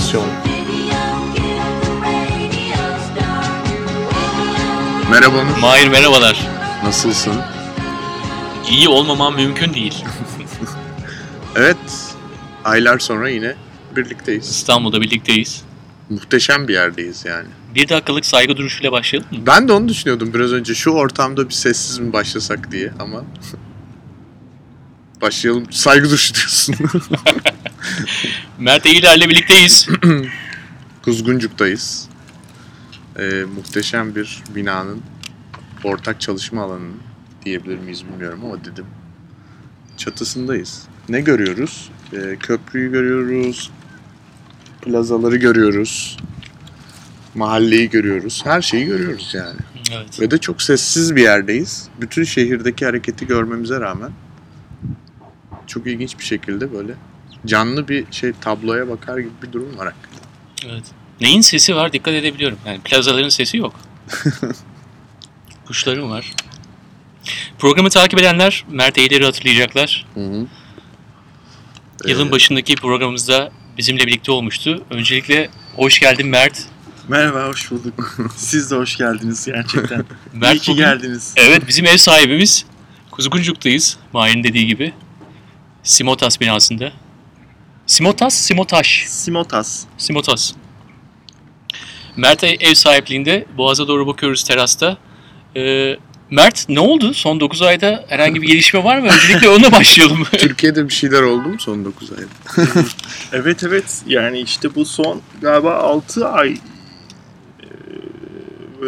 adaptasyon. Merhaba Onur, Mahir merhabalar. nasılsın? İyi olmamam mümkün değil. Evet, aylar sonra yine birlikteyiz. İstanbul'da birlikteyiz. Muhteşem bir yerdeyiz yani. Bir dakikalık saygı duruşuyla başlayalım mı? Ben de onu düşünüyordum biraz önce şu ortamda bir sessiz mi başlasak diye ama... Başlayalım, saygı duruşu diyorsun. Mert Eğiler'le birlikteyiz. Kuzguncuk'tayız. Ee, muhteşem bir binanın ortak çalışma alanının diyebilir miyiz bilmiyorum ama dedim. Çatısındayız. Ne görüyoruz? Ee, köprüyü görüyoruz. Plazaları görüyoruz. Mahalleyi görüyoruz. Her şeyi görüyoruz yani. evet. Ve de çok sessiz bir yerdeyiz. Bütün şehirdeki hareketi görmemize rağmen çok ilginç bir şekilde böyle canlı bir şey tabloya bakar gibi bir durum var hakikaten. evet. Neyin sesi var dikkat edebiliyorum. Yani plazaların sesi yok. Kuşlarım var. Programı takip edenler Mert Eğiler'i hatırlayacaklar. Hı hı. Yılın Ee, başındaki programımızda bizimle birlikte olmuştu. Öncelikle hoş geldin Mert. Merhaba, hoş bulduk. Siz de hoş geldiniz gerçekten. Mert İyi ki bugün- geldiniz. Evet bizim ev sahibimiz. Kuzguncuk'tayız. Mahir'in dediği gibi. Simotas binasında. Simotas, Simotaş. Simotas. Simotas. Mert ev sahipliğinde Boğaz'a doğru bakıyoruz terasta. Ee, Mert ne oldu? Son 9 ayda herhangi bir gelişme var mı? Öncelikle ona başlayalım. Türkiye'de bir şeyler oldu mu son 9 ayda? Evet evet, yani işte bu son galiba 6 ay. Ee,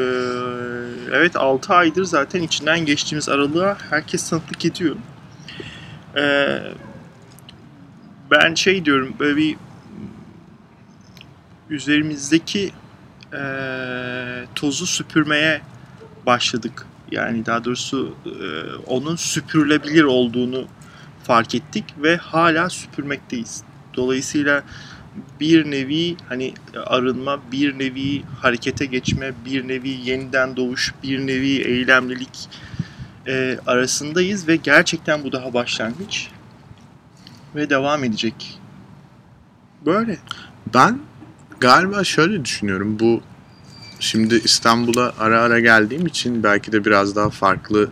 Evet 6 aydır zaten içinden geçtiğimiz aralığa herkes tanıklık ediyor. Ee, ben şey diyorum böyle bir üzerimizdeki eee, tozu süpürmeye başladık. Yani daha doğrusu eee, onun süpürülebilir olduğunu fark ettik ve hala süpürmekteyiz. Dolayısıyla bir nevi hani arınma, bir nevi harekete geçme, bir nevi yeniden doğuş, bir nevi eylemlilik eee, arasındayız ve gerçekten bu daha başlangıç ve devam edecek. Böyle. Ben galiba şöyle düşünüyorum. Bu şimdi İstanbul'a ara ara geldiğim için belki de biraz daha farklı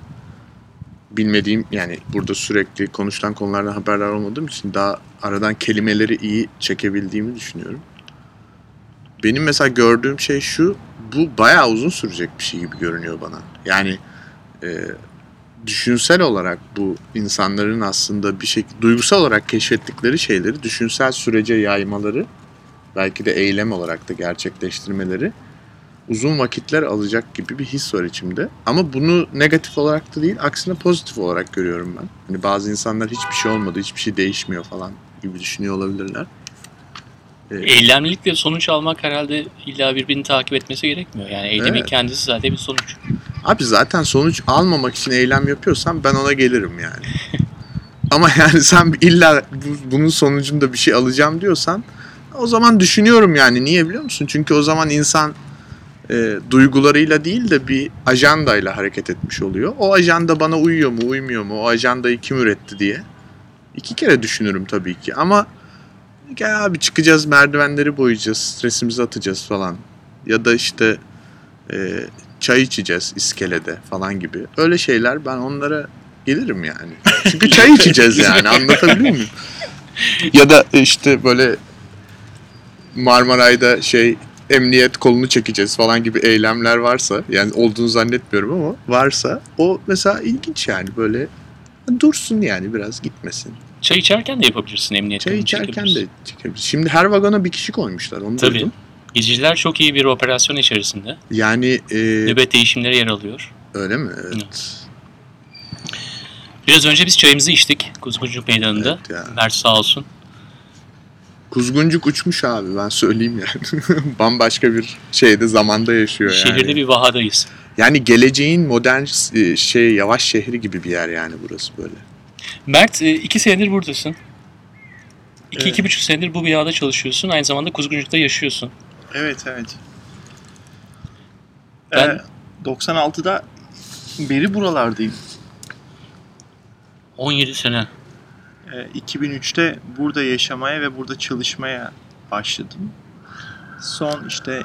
bilmediğim yani burada sürekli konuşulan konulardan haberdar olmadığım için daha aradan kelimeleri iyi çekebildiğimi düşünüyorum. Benim mesela gördüğüm şey şu, bu bayağı uzun sürecek bir şey gibi görünüyor bana. Yani e, düşünsel olarak bu insanların aslında bir şekilde duygusal olarak keşfettikleri şeyleri düşünsel sürece yaymaları belki de eylem olarak da gerçekleştirmeleri uzun vakitler alacak gibi bir his var içimde. Ama bunu negatif olarak da değil, aksine pozitif olarak görüyorum ben. Hani bazı insanlar hiçbir şey olmadı, hiçbir şey değişmiyor falan gibi düşünüyor olabilirler. Ee, Eylemlilikle sonuç almak herhalde illa birbirini takip etmesi gerekmiyor. Yani eylemin Evet. kendisi zaten bir sonuç. Abi zaten sonuç almamak için eylem yapıyorsan ben ona gelirim yani. Ama yani sen illa bu- bunun sonucunda bir şey alacağım diyorsan o zaman düşünüyorum yani. Niye biliyor musun? Çünkü o zaman insan e, duygularıyla değil de bir ajandayla hareket etmiş oluyor. O ajanda bana uyuyor mu, uymuyor mu? O ajandayı kim üretti diye. İki kere düşünürüm tabii ki ama gel abi çıkacağız merdivenleri boyayacağız, stresimizi atacağız falan. Ya da işte e, çay içeceğiz iskelede falan gibi. Öyle şeyler ben onlara gelirim yani. Çünkü çay içeceğiz yani anlatabiliyor muyum? Ya da işte böyle Marmaray'da şey emniyet kolunu çekeceğiz falan gibi eylemler varsa yani olduğunu zannetmiyorum ama varsa o mesela ilginç yani böyle dursun yani biraz gitmesin. Çay içerken de yapabilirsin emniyet. Çay içerken çekebilirsin. de çekebiliriz. Şimdi her vagona bir kişi koymuşlar onu Tabii. duydum. Gececiler çok iyi bir operasyon içerisinde. Yani e, Nöbet değişimleri yer alıyor. öyle mi? Evet. Evet. Biraz önce biz çayımızı içtik Kuzguncuk Meydanı'nda. Evet ya. Mert sağ olsun. Kuzguncuk uçmuş abi ben söyleyeyim yani. Bambaşka bir şeyde zamanda yaşıyor yani. Şehirde bir vahadayız. Yani geleceğin modern e, şey yavaş şehri gibi bir yer yani burası böyle. Mert e, iki senedir buradasın. İki, Evet. iki buçuk senedir bu binada çalışıyorsun. Aynı zamanda Kuzguncuk'ta yaşıyorsun. Evet evet. Ben- Ee, 96'da beri buralardayım. 17 sene. Ee, 2003'te burada yaşamaya ve burada çalışmaya başladım. Son işte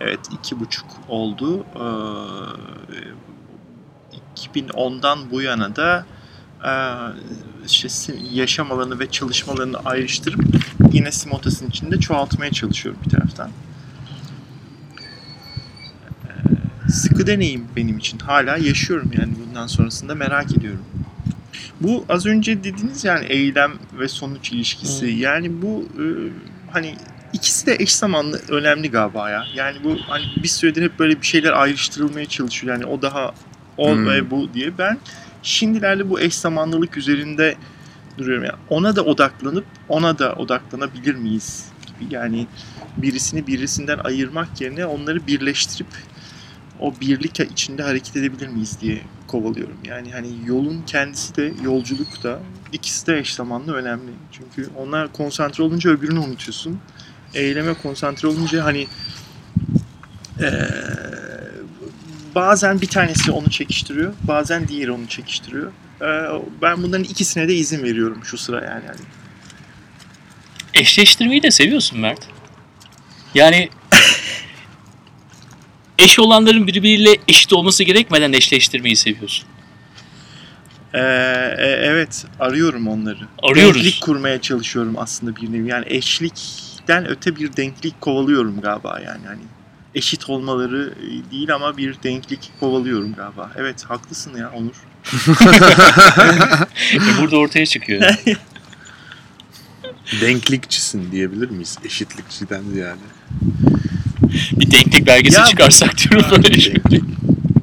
evet iki buçuk oldu. Ee, 2010'dan bu yana da e, işte yaşam alanı ve çalışma alanını ayrıştırıp yine Simotas'ın içinde çoğaltmaya çalışıyorum bir taraftan. Ee, sıkı deneyim benim için. Hala yaşıyorum yani bundan sonrasında merak ediyorum. Bu az önce dediğiniz yani eylem ve sonuç ilişkisi. Hmm. Yani bu e, hani ikisi de eş zamanlı önemli galiba ya. Yani bu hani bir süredir hep böyle bir şeyler ayrıştırılmaya çalışıyor. Yani o daha o hmm. ve bu diye. Ben şimdilerde bu eş zamanlılık üzerinde duruyorum. Yani ona da odaklanıp ona da odaklanabilir miyiz? Yani birisini birisinden ayırmak yerine onları birleştirip o birlik içinde hareket edebilir miyiz diye kovalıyorum. Yani hani yolun kendisi de yolculuk da ikisi de eş zamanlı önemli. Çünkü onlar konsantre olunca öbürünü unutuyorsun. Eyleme konsantre olunca hani ee, bazen bir tanesi onu çekiştiriyor, bazen diğeri onu çekiştiriyor. Ee, ben bunların ikisine de izin veriyorum şu sıra yani. yani. Eşleştirmeyi de seviyorsun Mert. Yani eş olanların birbiriyle eşit olması gerekmeden eşleştirmeyi seviyorsun. Ee, e, evet arıyorum onları. Arıyoruz. Denklik kurmaya çalışıyorum aslında bir nevi. Yani eşlikten öte bir denklik kovalıyorum galiba yani. Hani eşit olmaları değil ama bir denklik kovalıyorum galiba. Evet haklısın ya Onur. E, burada ortaya çıkıyor. Denklikçisin diyebilir miyiz? Eşitlikçiden ziyade. Bir denklik belgesi ya, çıkarsak diyorum böyle şey.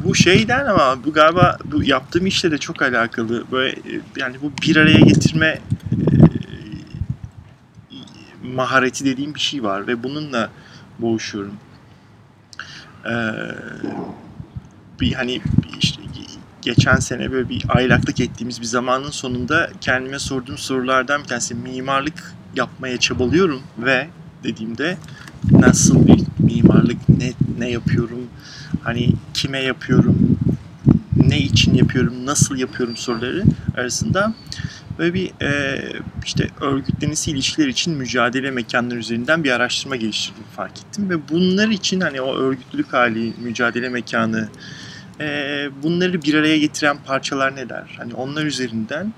Bu şeyden ama bu galiba bu yaptığım işle de çok alakalı. Böyle e, yani bu bir araya getirme e, mahareti dediğim bir şey var ve bununla boğuşuyorum. Ee, bir hani işte geçen sene böyle bir aylaklık ettiğimiz bir zamanın sonunda kendime sorduğum sorulardan bir tanesi mimarlık yapmaya çabalıyorum ve dediğimde nasıl bir mimarlık ne ne yapıyorum? Hani kime yapıyorum? Ne için yapıyorum? Nasıl yapıyorum soruları arasında böyle bir e, işte örgütlenisi ilişkiler için mücadele mekanları üzerinden bir araştırma geliştirdiğimi fark ettim. Ve bunlar için hani o örgütlülük hali mücadele mekanı e, bunları bir araya getiren parçalar neler? Hani onlar üzerinden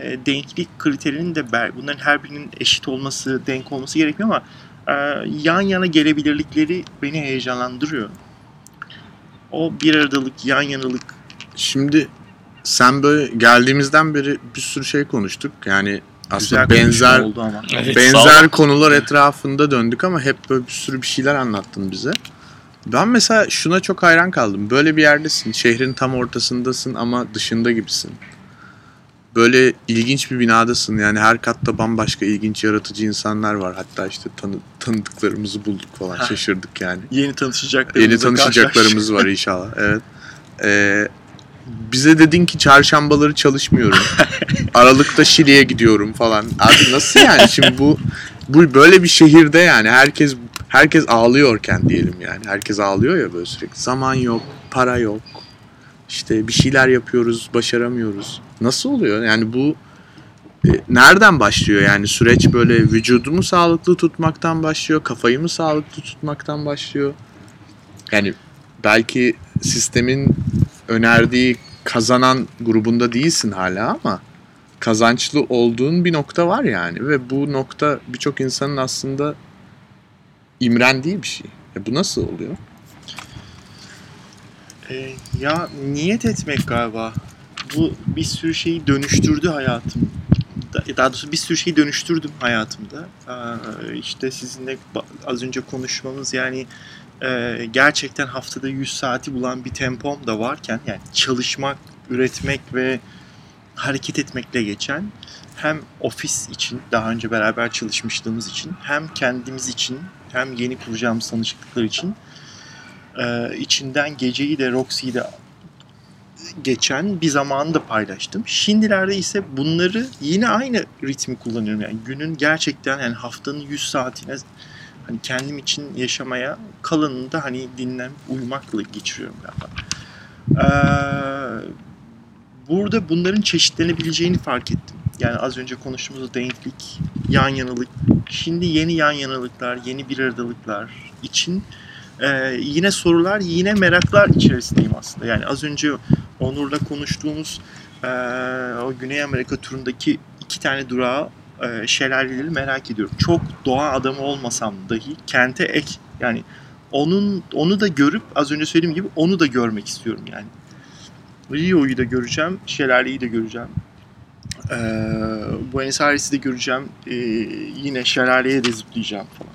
e, denklik kriterinin de bunların her birinin eşit olması, denk olması gerekmiyor ama yan yana gelebilirlikleri beni heyecanlandırıyor. O bir aradalık, yan yanalık. Şimdi sen böyle geldiğimizden beri bir sürü şey konuştuk. Yani aslında Güzel benzer oldu ama. Evet, benzer konular etrafında döndük ama hep böyle bir sürü bir şeyler anlattın bize. Ben mesela şuna çok hayran kaldım. Böyle bir yerdesin. Şehrin tam ortasındasın ama dışında gibisin. Böyle ilginç bir binadasın. Yani her katta bambaşka ilginç yaratıcı insanlar var. Hatta işte tanı, tanıdıklarımızı bulduk falan. Ha. Şaşırdık yani. Yeni tanışacaklarımız Yeni tanışacaklarımız var inşallah. Evet. Ee, bize dedin ki çarşambaları çalışmıyorum. Aralıkta Şili'ye gidiyorum falan. Abi nasıl yani şimdi bu bu böyle bir şehirde yani herkes herkes ağlıyorken diyelim yani. Herkes ağlıyor ya böyle sürekli. Zaman yok, para yok. İşte bir şeyler yapıyoruz, başaramıyoruz. Nasıl oluyor? Yani bu e, nereden başlıyor yani süreç böyle vücudumu sağlıklı tutmaktan başlıyor, kafayı mı sağlıklı tutmaktan başlıyor? Yani belki sistemin önerdiği kazanan grubunda değilsin hala ama kazançlı olduğun bir nokta var yani ve bu nokta birçok insanın aslında imrendiği bir şey. E bu nasıl oluyor? E, ya niyet etmek galiba. Bu bir sürü şeyi dönüştürdü hayatım. Daha doğrusu bir sürü şeyi dönüştürdüm hayatımda. Ee, işte sizinle az önce konuşmamız yani e, gerçekten haftada 100 saati bulan bir tempom da varken yani çalışmak, üretmek ve hareket etmekle geçen hem ofis için daha önce beraber çalışmışlığımız için hem kendimiz için hem yeni kuracağımız tanışıklıklar için e, içinden geceyi de Roxy'yi de geçen bir zamanı da paylaştım. Şimdilerde ise bunları yine aynı ritmi kullanıyorum. Yani günün gerçekten yani haftanın 100 saatine hani kendim için yaşamaya kalanını da hani dinlen uyumakla geçiriyorum galiba. Ee, burada bunların çeşitlenebileceğini fark ettim. Yani az önce konuştuğumuz denklik, yan yanalık. Şimdi yeni yan yanalıklar, yeni bir aradalıklar için e, yine sorular, yine meraklar içerisindeyim aslında. Yani az önce Onur'la konuştuğumuz e, o Güney Amerika turundaki iki tane durağı e, şelaleleri merak ediyorum. Çok doğa adamı olmasam dahi kente ek yani onun onu da görüp az önce söylediğim gibi onu da görmek istiyorum yani. Rio'yu da göreceğim, şelaleyi de göreceğim. Ee, Buenos Aires'i de göreceğim. Ee, yine şelaleye de zıplayacağım falan.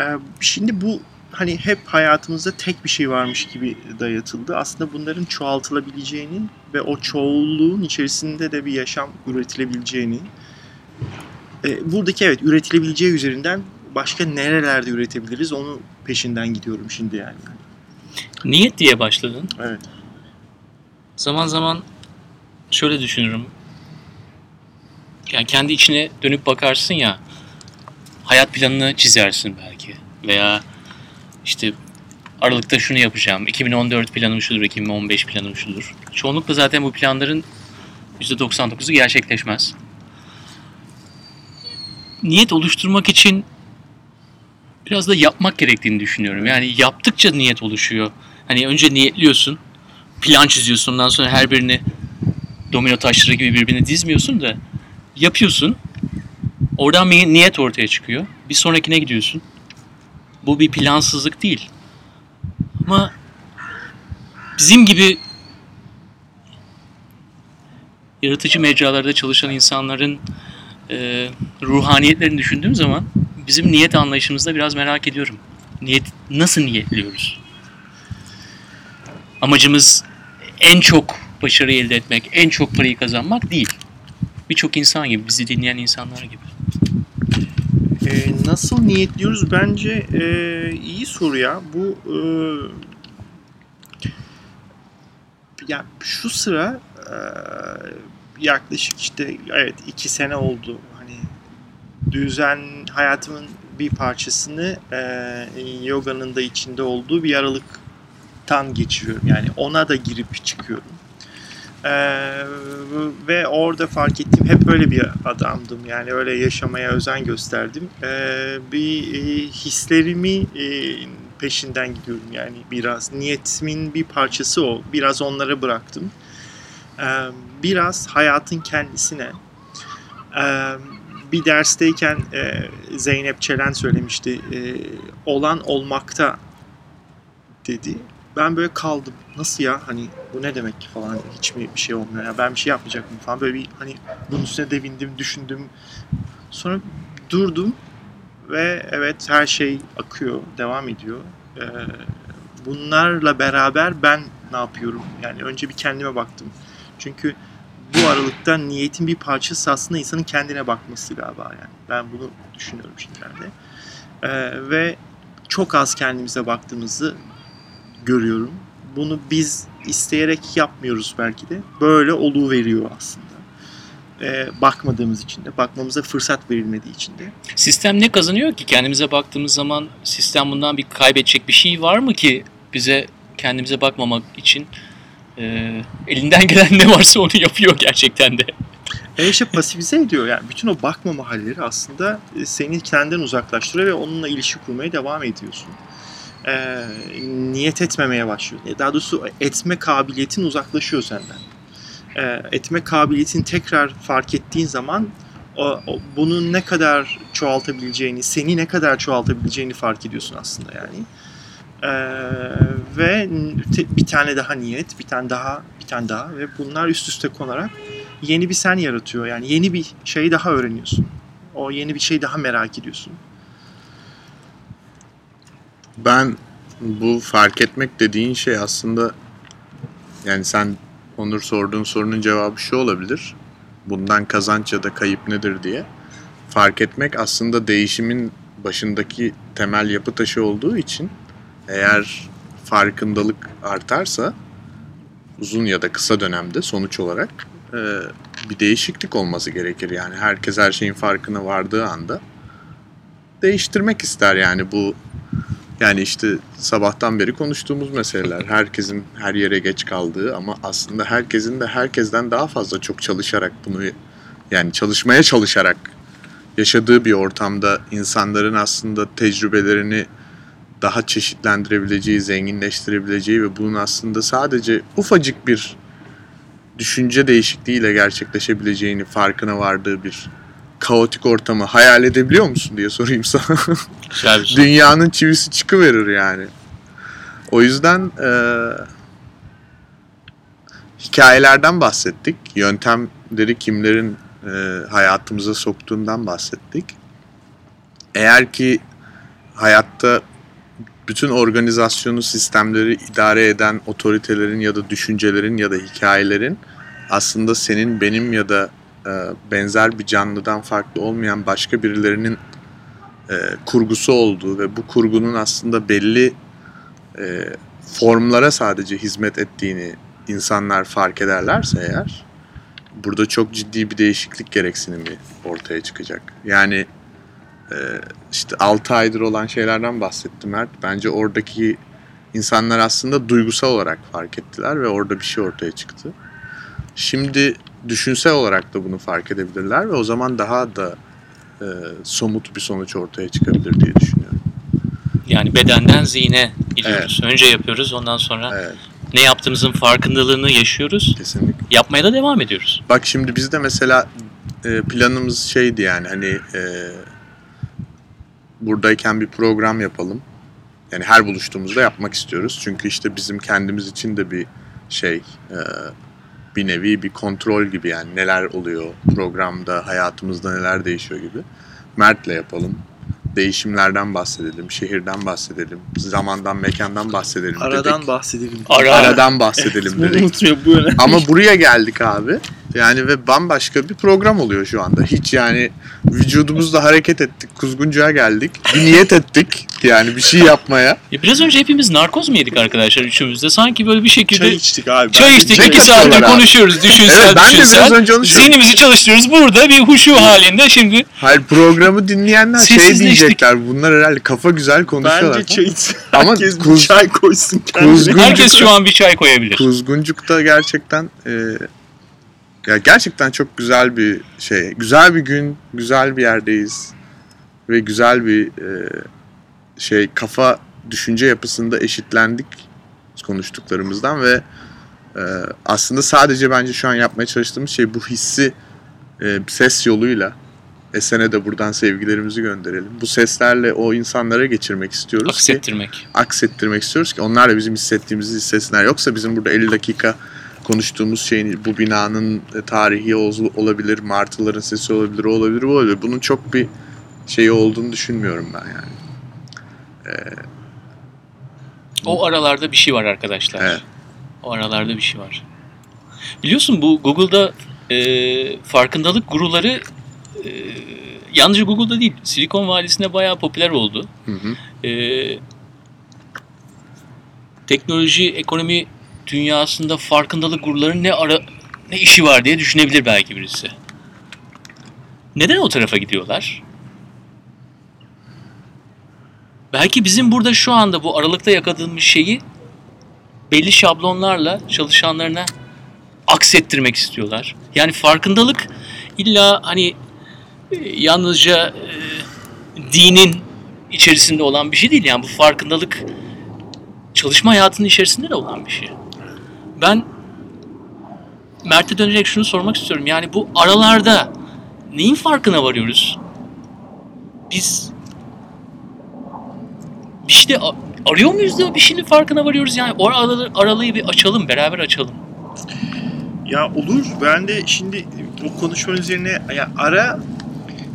Ee, şimdi bu hani hep hayatımızda tek bir şey varmış gibi dayatıldı. Aslında bunların çoğaltılabileceğini ve o çoğulluğun içerisinde de bir yaşam üretilebileceğini e, buradaki evet üretilebileceği üzerinden başka nerelerde üretebiliriz onu peşinden gidiyorum şimdi yani. Niyet diye başladın. Evet. Zaman zaman şöyle düşünürüm. Yani kendi içine dönüp bakarsın ya. Hayat planını çizersin belki. Veya işte Aralıkta şunu yapacağım. 2014 planım şudur, 2015 planım şudur. Çoğunlukla zaten bu planların %99'u gerçekleşmez. Niyet oluşturmak için biraz da yapmak gerektiğini düşünüyorum. Yani yaptıkça niyet oluşuyor. Hani önce niyetliyorsun, plan çiziyorsun. Ondan sonra her birini domino taşları gibi birbirine dizmiyorsun da yapıyorsun. Oradan bir niyet ortaya çıkıyor. Bir sonrakine gidiyorsun. Bu bir plansızlık değil. Ama bizim gibi yaratıcı mecralarda çalışan insanların e, ruhaniyetlerini düşündüğüm zaman bizim niyet anlayışımızda biraz merak ediyorum. Niyet nasıl niyetliyoruz? Amacımız en çok başarı elde etmek, en çok parayı kazanmak değil. Birçok insan gibi, bizi dinleyen insanlar gibi. Ee, nasıl niyetliyoruz? Bence e, iyi soru ya. Bu e, ya şu sıra e, yaklaşık işte evet iki sene oldu. Hani düzen hayatımın bir parçasını e, yoganın da içinde olduğu bir aralıktan geçiriyorum. Yani ona da girip çıkıyorum. Ee, ve orada fark ettiğim hep öyle bir adamdım. Yani öyle yaşamaya özen gösterdim. Ee, bir e, hislerimi e, peşinden gidiyorum yani biraz. Niyetimin bir parçası o. Biraz onlara bıraktım. Ee, biraz hayatın kendisine. Ee, bir dersteyken e, Zeynep Çelen söylemişti. E, olan olmakta dedi ben böyle kaldım. Nasıl ya hani bu ne demek ki falan hiç mi bir şey olmuyor ya ben bir şey yapmayacak mıyım falan böyle bir hani bunun üstüne devindim düşündüm. Sonra durdum ve evet her şey akıyor devam ediyor. Ee, bunlarla beraber ben ne yapıyorum? Yani önce bir kendime baktım. Çünkü bu aralıkta niyetin bir parçası aslında insanın kendine bakması galiba yani. Ben bunu düşünüyorum şimdilerde. Ee, ve çok az kendimize baktığımızı görüyorum. Bunu biz isteyerek yapmıyoruz belki de. Böyle olduğu veriyor aslında. Ee, bakmadığımız için de, bakmamıza fırsat verilmediği için de. Sistem ne kazanıyor ki? Kendimize baktığımız zaman sistem bundan bir kaybedecek bir şey var mı ki bize kendimize bakmamak için e, elinden gelen ne varsa onu yapıyor gerçekten de. E işte pasifize ediyor yani bütün o bakmama halleri aslında seni kendinden uzaklaştırıyor ve onunla ilişki kurmaya devam ediyorsun e, niyet etmemeye başlıyor. Daha doğrusu etme kabiliyetin uzaklaşıyor senden. E, etme kabiliyetin tekrar fark ettiğin zaman o, o, bunun ne kadar çoğaltabileceğini, seni ne kadar çoğaltabileceğini fark ediyorsun aslında yani. Ee, ve te, bir tane daha niyet, bir tane daha, bir tane daha ve bunlar üst üste konarak yeni bir sen yaratıyor. Yani yeni bir şey daha öğreniyorsun. O yeni bir şey daha merak ediyorsun. Ben bu fark etmek dediğin şey aslında yani sen Onur sorduğun sorunun cevabı şu olabilir. Bundan kazanç ya da kayıp nedir diye. Fark etmek aslında değişimin başındaki temel yapı taşı olduğu için eğer farkındalık artarsa uzun ya da kısa dönemde sonuç olarak e, bir değişiklik olması gerekir. Yani herkes her şeyin farkına vardığı anda değiştirmek ister yani bu yani işte sabahtan beri konuştuğumuz meseleler. Herkesin her yere geç kaldığı ama aslında herkesin de herkesten daha fazla çok çalışarak bunu yani çalışmaya çalışarak yaşadığı bir ortamda insanların aslında tecrübelerini daha çeşitlendirebileceği, zenginleştirebileceği ve bunun aslında sadece ufacık bir düşünce değişikliğiyle gerçekleşebileceğini farkına vardığı bir kaotik ortamı hayal edebiliyor musun diye sorayım sana. Güzel soru. Dünyanın çivisi çıkıverir yani. O yüzden e, hikayelerden bahsettik. Yöntemleri kimlerin e, hayatımıza soktuğundan bahsettik. Eğer ki hayatta bütün organizasyonu, sistemleri idare eden otoritelerin ya da düşüncelerin ya da hikayelerin aslında senin, benim ya da benzer bir canlıdan farklı olmayan başka birilerinin e, kurgusu olduğu ve bu kurgunun aslında belli e, formlara sadece hizmet ettiğini insanlar fark ederlerse eğer burada çok ciddi bir değişiklik gereksinimi ortaya çıkacak. Yani e, işte 6 aydır olan şeylerden bahsetti Mert. Bence oradaki insanlar aslında duygusal olarak fark ettiler ve orada bir şey ortaya çıktı. Şimdi düşünsel olarak da bunu fark edebilirler ve o zaman daha da e, somut bir sonuç ortaya çıkabilir diye düşünüyorum. Yani bedenden zihne gidiyoruz. Önce yapıyoruz ondan sonra Evet, ne yaptığımızın farkındalığını yaşıyoruz. kesinlikle. Yapmaya da devam ediyoruz. Bak şimdi bizde mesela e, planımız şeydi yani hani e, buradayken bir program yapalım. Yani her buluştuğumuzda yapmak istiyoruz. Çünkü işte bizim kendimiz için de bir şey e, bir nevi bir kontrol gibi yani neler oluyor programda hayatımızda neler değişiyor gibi. Mert'le yapalım. Değişimlerden bahsedelim, şehirden bahsedelim, zamandan, mekandan bahsedelim Aradan dedik. bahsedelim. Ara- Aradan bahsedelim Bunu dedik. unutmuyor bu önemli. Ama buraya geldik abi. Yani ve bambaşka bir program oluyor şu anda. Hiç yani vücudumuzla hareket ettik. Kuzguncuğa geldik. Bir niyet ettik. Yani bir şey yapmaya. Ya biraz önce hepimiz narkoz mu yedik arkadaşlar üçümüz de? Sanki böyle bir şekilde Çay çay, içtik abi. içtik. Çay iki saattir abi. konuşuyoruz. Düşünsel Evet, ben de düşünsel. biraz önce onu. Zihnimizi çalıştırıyoruz. Burada bir huşu halinde şimdi Hayır programı dinleyenler şey diyecekler. Bunlar herhalde kafa güzel konuşuyorlar. Bence çay içsin. Ama Herkes bir kuz- çay koysun kendine. kuzgun- herkes şu an bir çay koyabilir. Kuzguncuk'ta gerçekten e, ya gerçekten çok güzel bir şey. Güzel bir gün, güzel bir yerdeyiz. Ve güzel bir e, şey kafa düşünce yapısında eşitlendik konuştuklarımızdan ve e, aslında sadece bence şu an yapmaya çalıştığımız şey bu hissi e, ses yoluyla Esen'e de buradan sevgilerimizi gönderelim. Bu seslerle o insanlara geçirmek istiyoruz ki Aksettirmek. aksettirmek istiyoruz ki onlar da bizim hissettiğimizi hissetsinler. Yoksa bizim burada 50 dakika konuştuğumuz şeyin bu binanın e, tarihi ol- olabilir, martıların sesi olabilir, olabilir, olabilir. Bunun çok bir şeyi olduğunu düşünmüyorum ben yani. O aralarda bir şey var arkadaşlar. Evet. O aralarda bir şey var. Biliyorsun bu Google'da e, farkındalık guruları e, yalnızca Google'da değil Silikon Vadisi'nde bayağı popüler oldu. Hı hı. E, teknoloji, ekonomi dünyasında farkındalık gurularının ne ara ne işi var diye düşünebilir belki birisi. Neden o tarafa gidiyorlar? Belki bizim burada şu anda bu aralıkta yakaladığımız şeyi belli şablonlarla çalışanlarına aksettirmek istiyorlar. Yani farkındalık illa hani e, yalnızca e, dinin içerisinde olan bir şey değil. Yani bu farkındalık çalışma hayatının içerisinde de olan bir şey. Ben Mert'e dönerek şunu sormak istiyorum. Yani bu aralarda neyin farkına varıyoruz? Biz bir şey de arıyor muyuz da bir şeyin farkına varıyoruz? Yani o aralığı, aralığı bir açalım, beraber açalım. Ya olur. Ben de şimdi o konuşmanın üzerine ya ara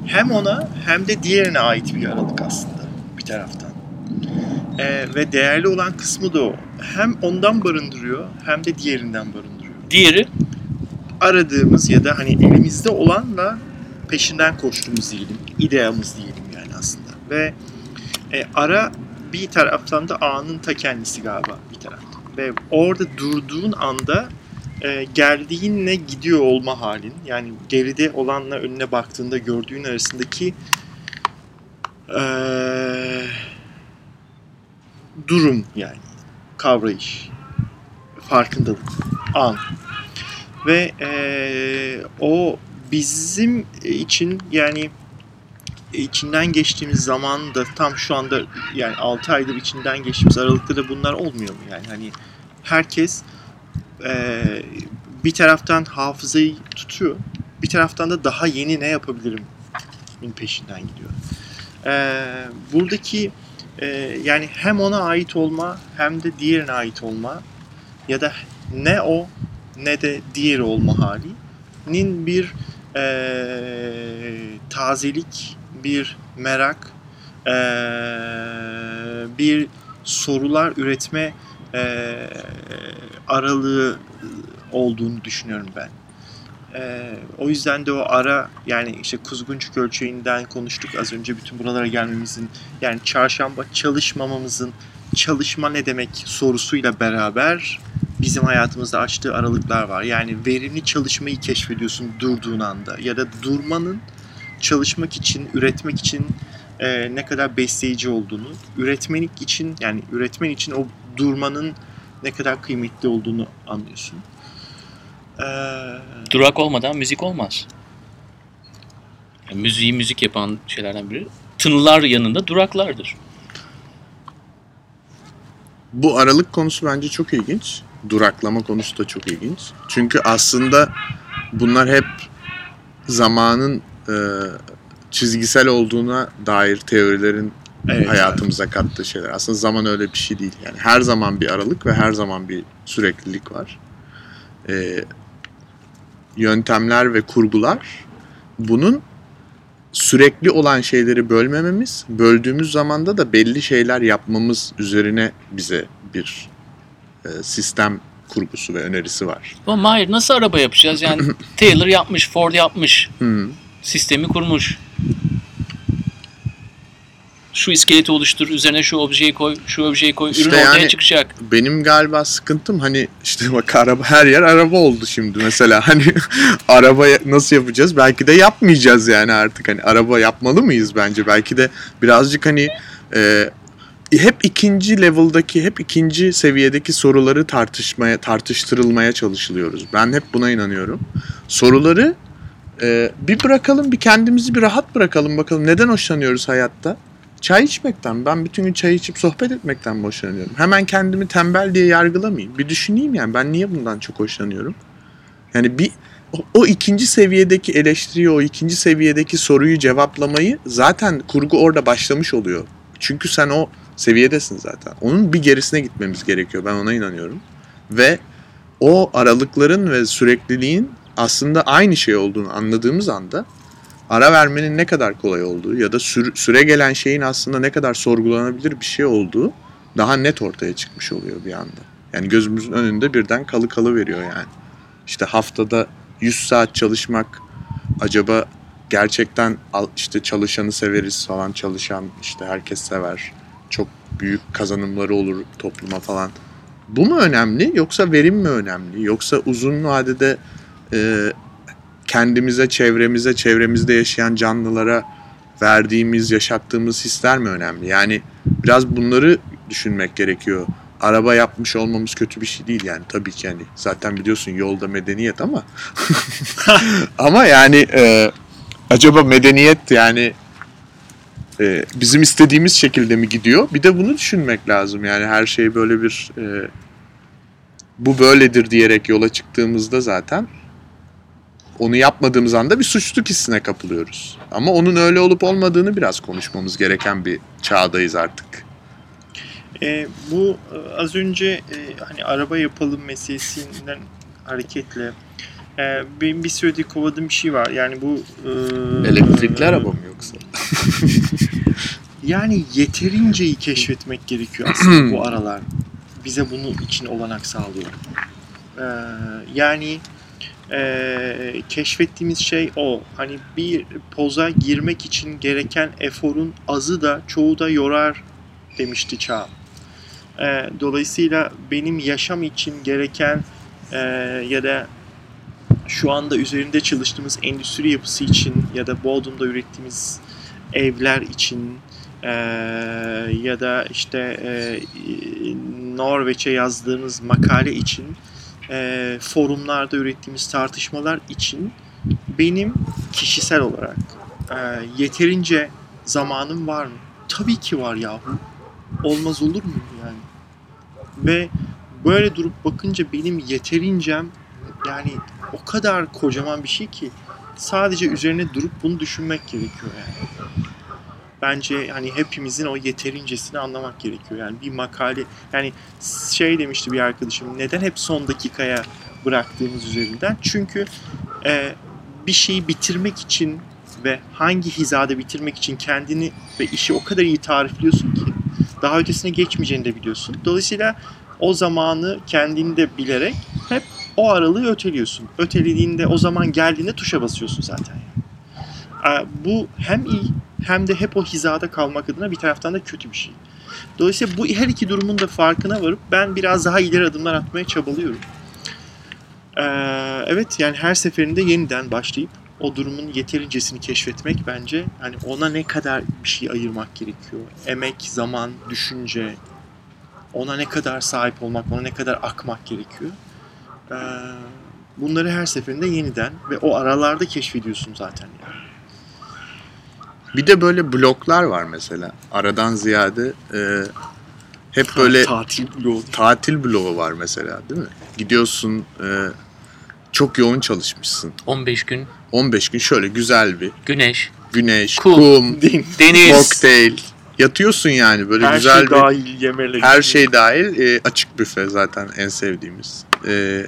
hem ona hem de diğerine ait bir aralık aslında bir taraftan. Ee, ve değerli olan kısmı da o. Hem ondan barındırıyor hem de diğerinden barındırıyor. Diğeri Aradığımız ya da hani elimizde olanla peşinden koştuğumuz diyelim. ideamız diyelim yani aslında. Ve e, ara bir taraftan da anın ta kendisi galiba bir taraftan. Ve orada durduğun anda e, geldiğinle gidiyor olma halin. Yani geride olanla önüne baktığında gördüğün arasındaki e, durum yani. Kavrayış. Farkındalık. An. Ve e, o bizim için yani içinden geçtiğimiz zaman da tam şu anda yani 6 aydır içinden geçtiğimiz aralıkta da bunlar olmuyor mu? Yani hani herkes e, bir taraftan hafızayı tutuyor, bir taraftan da daha yeni ne yapabilirim peşinden gidiyor. E, buradaki e, yani hem ona ait olma hem de diğerine ait olma ya da ne o ne de diğeri olma halinin bir e, tazelik, bir merak, e, bir sorular üretme e, aralığı olduğunu düşünüyorum ben. E, o yüzden de o ara yani işte Kuzguncuk ölçeğinden konuştuk az önce bütün buralara gelmemizin yani çarşamba çalışmamamızın çalışma ne demek sorusuyla beraber bizim hayatımızda açtığı aralıklar var. Yani verimli çalışmayı keşfediyorsun durduğun anda ya da durmanın çalışmak için, üretmek için e, ne kadar besleyici olduğunu, üretmenlik için yani üretmen için o durmanın ne kadar kıymetli olduğunu anlıyorsun. Ee, Durak olmadan müzik olmaz. Yani müziği müzik yapan şeylerden biri. Tınılar yanında duraklardır. Bu aralık konusu bence çok ilginç. Duraklama konusu da çok ilginç. Çünkü aslında bunlar hep zamanın e, çizgisel olduğuna dair teorilerin evet, hayatımıza evet. kattığı şeyler. Aslında zaman öyle bir şey değil. Yani her zaman bir aralık ve her zaman bir süreklilik var. E, yöntemler ve kurgular bunun sürekli olan şeyleri bölmememiz, böldüğümüz zamanda da belli şeyler yapmamız üzerine bize bir e, sistem kurgusu ve önerisi var. Ama hayır nasıl araba yapacağız? Yani Taylor yapmış, Ford yapmış. Hmm. Sistemi kurmuş şu iskeleti oluştur, üzerine şu objeyi koy, şu objeyi koy, işte ürün ortaya çıkacak. Benim galiba sıkıntım hani işte bak araba her yer araba oldu şimdi mesela hani araba nasıl yapacağız? Belki de yapmayacağız yani artık hani araba yapmalı mıyız bence? Belki de birazcık hani e, hep ikinci level'daki, hep ikinci seviyedeki soruları tartışmaya, tartıştırılmaya çalışılıyoruz. Ben hep buna inanıyorum. Soruları e, bir bırakalım, bir kendimizi bir rahat bırakalım bakalım. Neden hoşlanıyoruz hayatta? Çay içmekten. Ben bütün gün çay içip sohbet etmekten hoşlanıyorum. Hemen kendimi tembel diye yargılamayayım. Bir düşüneyim yani ben niye bundan çok hoşlanıyorum? Yani bir o, o ikinci seviyedeki eleştiriyi, o ikinci seviyedeki soruyu cevaplamayı zaten kurgu orada başlamış oluyor. Çünkü sen o seviyedesin zaten. Onun bir gerisine gitmemiz gerekiyor. Ben ona inanıyorum. Ve o aralıkların ve sürekliliğin aslında aynı şey olduğunu anladığımız anda ara vermenin ne kadar kolay olduğu ya da süre, gelen şeyin aslında ne kadar sorgulanabilir bir şey olduğu daha net ortaya çıkmış oluyor bir anda. Yani gözümüzün önünde birden kalı kalı veriyor yani. İşte haftada 100 saat çalışmak acaba gerçekten işte çalışanı severiz falan çalışan işte herkes sever. Çok büyük kazanımları olur topluma falan. Bu mu önemli yoksa verim mi önemli? Yoksa uzun vadede kendimize, çevremize, çevremizde yaşayan canlılara verdiğimiz, yaşattığımız hisler mi önemli? Yani biraz bunları düşünmek gerekiyor. Araba yapmış olmamız kötü bir şey değil yani tabii ki yani. Zaten biliyorsun yolda medeniyet ama ama yani e, acaba medeniyet yani e, bizim istediğimiz şekilde mi gidiyor? Bir de bunu düşünmek lazım yani her şey böyle bir e, bu böyledir diyerek yola çıktığımızda zaten onu yapmadığımız anda bir suçluluk hissine kapılıyoruz. Ama onun öyle olup olmadığını biraz konuşmamız gereken bir çağdayız artık. E, bu e, az önce e, hani araba yapalım meselesinden hareketle e, benim bir süredir kovadığım bir şey var. Yani bu e, elektrikli araba mı yoksa? yani yeterinceyi keşfetmek gerekiyor aslında bu aralar. Bize bunun için olanak sağlıyor. E, yani e, keşfettiğimiz şey o. Hani bir poza girmek için gereken eforun azı da çoğu da yorar demişti Çağ. E, dolayısıyla benim yaşam için gereken e, ya da şu anda üzerinde çalıştığımız endüstri yapısı için ya da Bodrum'da ürettiğimiz evler için e, ya da işte e, Norveç'e yazdığımız makale için e, forumlarda ürettiğimiz tartışmalar için benim kişisel olarak e, yeterince zamanım var mı? Tabii ki var yahu. Olmaz olur mu yani? Ve böyle durup bakınca benim yeterincem yani o kadar kocaman bir şey ki sadece üzerine durup bunu düşünmek gerekiyor yani. Bence hani hepimizin o yeterincesini anlamak gerekiyor. Yani bir makale yani şey demişti bir arkadaşım neden hep son dakikaya bıraktığımız üzerinden? Çünkü e, bir şeyi bitirmek için ve hangi hizada bitirmek için kendini ve işi o kadar iyi tarifliyorsun ki daha ötesine geçmeyeceğini de biliyorsun. Dolayısıyla o zamanı kendinde bilerek hep o aralığı öteliyorsun. Ötelediğinde o zaman geldiğinde tuşa basıyorsun zaten. Bu hem iyi hem de hep o hizada kalmak adına bir taraftan da kötü bir şey. Dolayısıyla bu her iki durumun da farkına varıp ben biraz daha ileri adımlar atmaya çabalıyorum. Ee, evet yani her seferinde yeniden başlayıp o durumun yeterincesini keşfetmek bence hani ona ne kadar bir şey ayırmak gerekiyor. Emek, zaman, düşünce, ona ne kadar sahip olmak, ona ne kadar akmak gerekiyor. Ee, bunları her seferinde yeniden ve o aralarda keşfediyorsun zaten yani. Bir de böyle bloklar var mesela. Aradan ziyade e, hep böyle tatil bloğu. tatil bloğu var mesela değil mi? Gidiyorsun e, çok yoğun çalışmışsın. 15 gün 15 gün şöyle güzel bir güneş, güneş, Kum. kum, deniz. kokteyl. Yatıyorsun yani böyle Her güzel şey bir dahil yemeler. her şey dahil e, açık büfe zaten en sevdiğimiz. E,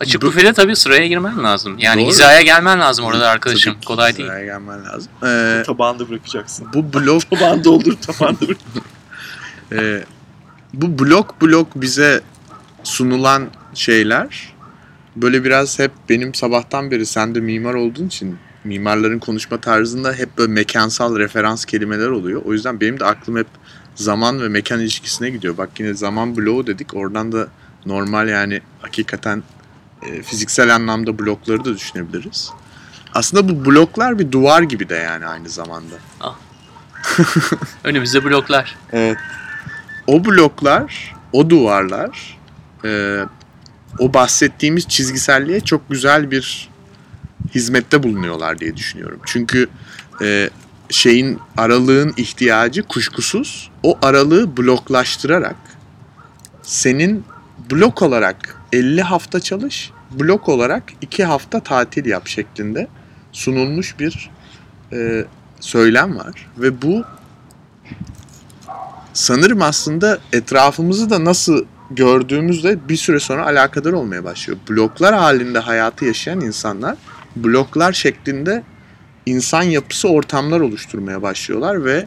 Açık Bu- büfede tabii sıraya girmen lazım. Yani Doğru. hizaya gelmen lazım orada arkadaşım. tabii Kolay değil. sıraya gelmen lazım. E, Tabağında bırakacaksın. bu blok Tabağını doldur, tabağında bırak. e, bu blok blok bize sunulan şeyler böyle biraz hep benim sabahtan beri sen de mimar olduğun için mimarların konuşma tarzında hep böyle mekansal referans kelimeler oluyor. O yüzden benim de aklım hep zaman ve mekan ilişkisine gidiyor. Bak yine zaman bloğu dedik. Oradan da normal yani hakikaten e, fiziksel anlamda blokları da düşünebiliriz. Aslında bu bloklar bir duvar gibi de yani aynı zamanda. Önümüzde bloklar. Evet. O bloklar, o duvarlar, e, o bahsettiğimiz çizgiselliğe çok güzel bir hizmette bulunuyorlar diye düşünüyorum. Çünkü e, şeyin aralığın ihtiyacı kuşkusuz o aralığı bloklaştırarak senin blok olarak 50 hafta çalış, blok olarak 2 hafta tatil yap şeklinde sunulmuş bir e, söylem var ve bu sanırım aslında etrafımızı da nasıl gördüğümüzle bir süre sonra alakadar olmaya başlıyor. Bloklar halinde hayatı yaşayan insanlar bloklar şeklinde insan yapısı ortamlar oluşturmaya başlıyorlar ve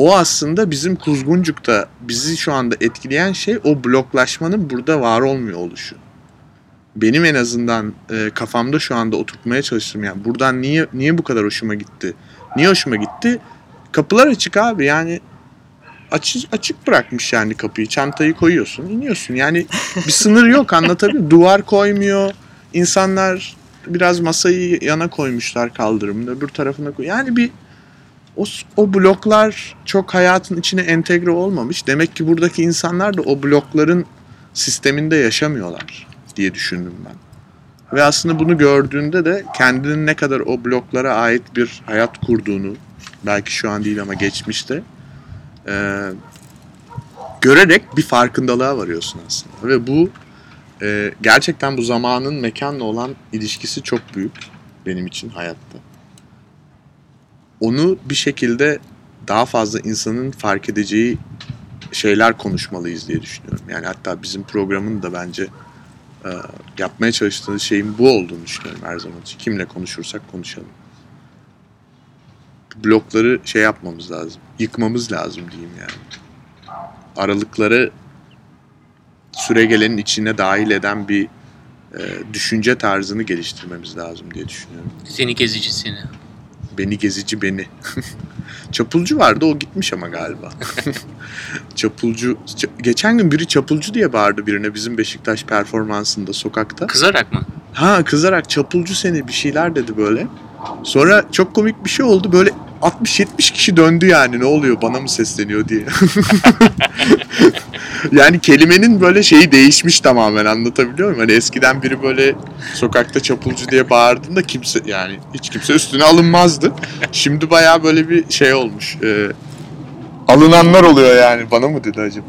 o aslında bizim Kuzguncuk'ta bizi şu anda etkileyen şey o bloklaşmanın burada var olmuyor oluşu. Benim en azından e, kafamda şu anda oturtmaya çalıştım yani buradan niye niye bu kadar hoşuma gitti? Niye hoşuma gitti? Kapılar açık abi yani açık açık bırakmış yani kapıyı. Çantayı koyuyorsun, iniyorsun. Yani bir sınır yok anlatabiliyor. Duvar koymuyor. İnsanlar biraz masayı yana koymuşlar kaldırımın öbür tarafına koy. Yani bir o, o bloklar çok hayatın içine entegre olmamış. Demek ki buradaki insanlar da o blokların sisteminde yaşamıyorlar diye düşündüm ben. Ve aslında bunu gördüğünde de kendinin ne kadar o bloklara ait bir hayat kurduğunu belki şu an değil ama geçmişte e, görerek bir farkındalığa varıyorsun aslında. Ve bu e, gerçekten bu zamanın mekanla olan ilişkisi çok büyük benim için hayatta. Onu bir şekilde daha fazla insanın fark edeceği şeyler konuşmalıyız diye düşünüyorum. Yani hatta bizim programın da bence e, yapmaya çalıştığı şeyin bu olduğunu düşünüyorum her zaman için. Kimle konuşursak konuşalım. Blokları şey yapmamız lazım. Yıkmamız lazım diyeyim yani. Aralıkları süre gelenin içine dahil eden bir e, düşünce tarzını geliştirmemiz lazım diye düşünüyorum. Seni gezici seni. Beni gezici beni. çapulcu vardı o gitmiş ama galiba. çapulcu. geçen gün biri çapulcu diye bağırdı birine bizim Beşiktaş performansında sokakta. Kızarak mı? Ha kızarak çapulcu seni bir şeyler dedi böyle. Sonra çok komik bir şey oldu böyle 60-70 kişi döndü yani ne oluyor bana mı sesleniyor diye. yani kelimenin böyle şeyi değişmiş tamamen anlatabiliyor muyum? Hani eskiden biri böyle sokakta çapulcu diye bağırdığında kimse yani hiç kimse üstüne alınmazdı. Şimdi bayağı böyle bir şey olmuş. Ee, alınanlar oluyor yani. Bana mı dedi acaba?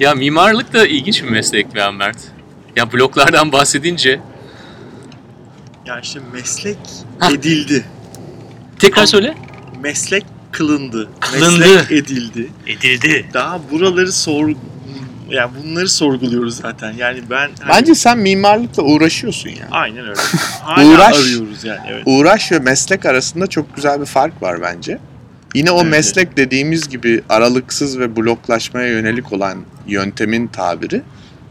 Ya mimarlık da ilginç bir meslek be Mert. Ya bloklardan bahsedince Yani işte meslek edildi. Tekrar Am- söyle. Meslek kılındı. Kılındı. Meslek edildi. Edildi. Daha buraları sor yani bunları sorguluyoruz zaten. Yani ben hani- Bence sen mimarlıkla uğraşıyorsun yani. aynen öyle. Hala Uğraş. arıyoruz yani evet. Uğraş ve meslek arasında çok güzel bir fark var bence. Yine o Evet. meslek dediğimiz gibi aralıksız ve bloklaşmaya yönelik olan yöntemin tabiri.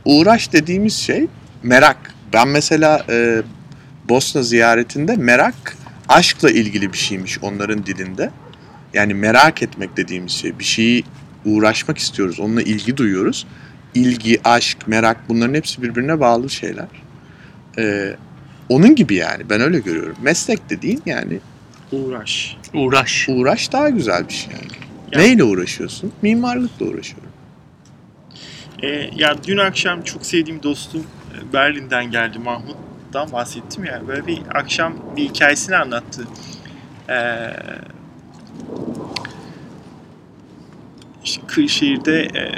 Uğraş dediğimiz şey merak. Ben mesela e, Bosna ziyaretinde merak aşkla ilgili bir şeymiş onların dilinde. Yani merak etmek dediğimiz şey. Bir şeyi uğraşmak istiyoruz. Onunla ilgi duyuyoruz. İlgi, aşk, merak bunların hepsi birbirine bağlı şeyler. E, onun gibi yani ben öyle görüyorum. Meslek dediğin yani Uğraş. Uğraş. uğraş daha güzel bir şey yani. Ya- Neyle uğraşıyorsun? Mimarlıkla uğraşıyorum. Ee, ya dün akşam çok sevdiğim dostum e, Berlin'den geldi Mahmut'tan bahsettim ya. Böyle bir akşam bir hikayesini anlattı. Ee, işte Kırşehir'de e,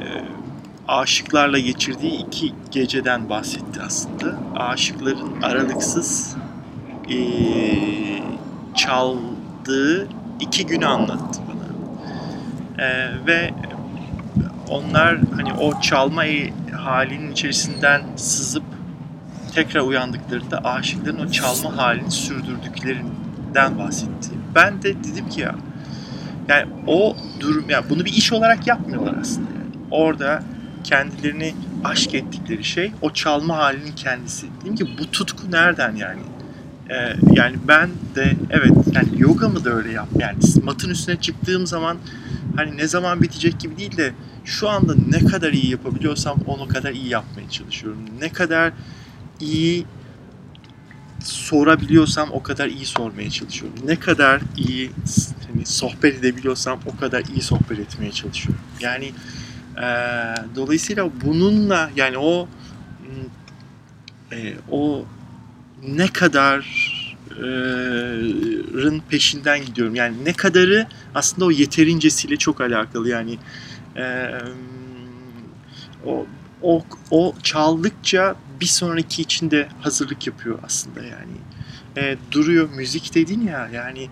aşıklarla geçirdiği iki geceden bahsetti aslında. Aşıkların aralıksız e, çaldığı iki günü anlattı bana. Ee, ve onlar hani o çalma e- halinin içerisinden sızıp tekrar uyandıklarında aşıkların o çalma halini sürdürdüklerinden bahsetti. Ben de dedim ki ya yani o durum ya bunu bir iş olarak yapmıyorlar aslında yani. Orada kendilerini aşk ettikleri şey o çalma halinin kendisi. Dedim ki bu tutku nereden yani? Ee, yani ben de evet yani yoga mı da öyle yap yani matın üstüne çıktığım zaman hani ne zaman bitecek gibi değil de şu anda ne kadar iyi yapabiliyorsam onu kadar iyi yapmaya çalışıyorum. Ne kadar iyi sorabiliyorsam o kadar iyi sormaya çalışıyorum. Ne kadar iyi hani sohbet edebiliyorsam o kadar iyi sohbet etmeye çalışıyorum. Yani eee, dolayısıyla bununla yani o m, e, o ne kadar rın peşinden gidiyorum. Yani ne kadarı aslında o yeterincesiyle çok alakalı. Yani eee, o o o çaldıkça bir sonraki için de hazırlık yapıyor aslında yani. E, duruyor müzik dedin ya yani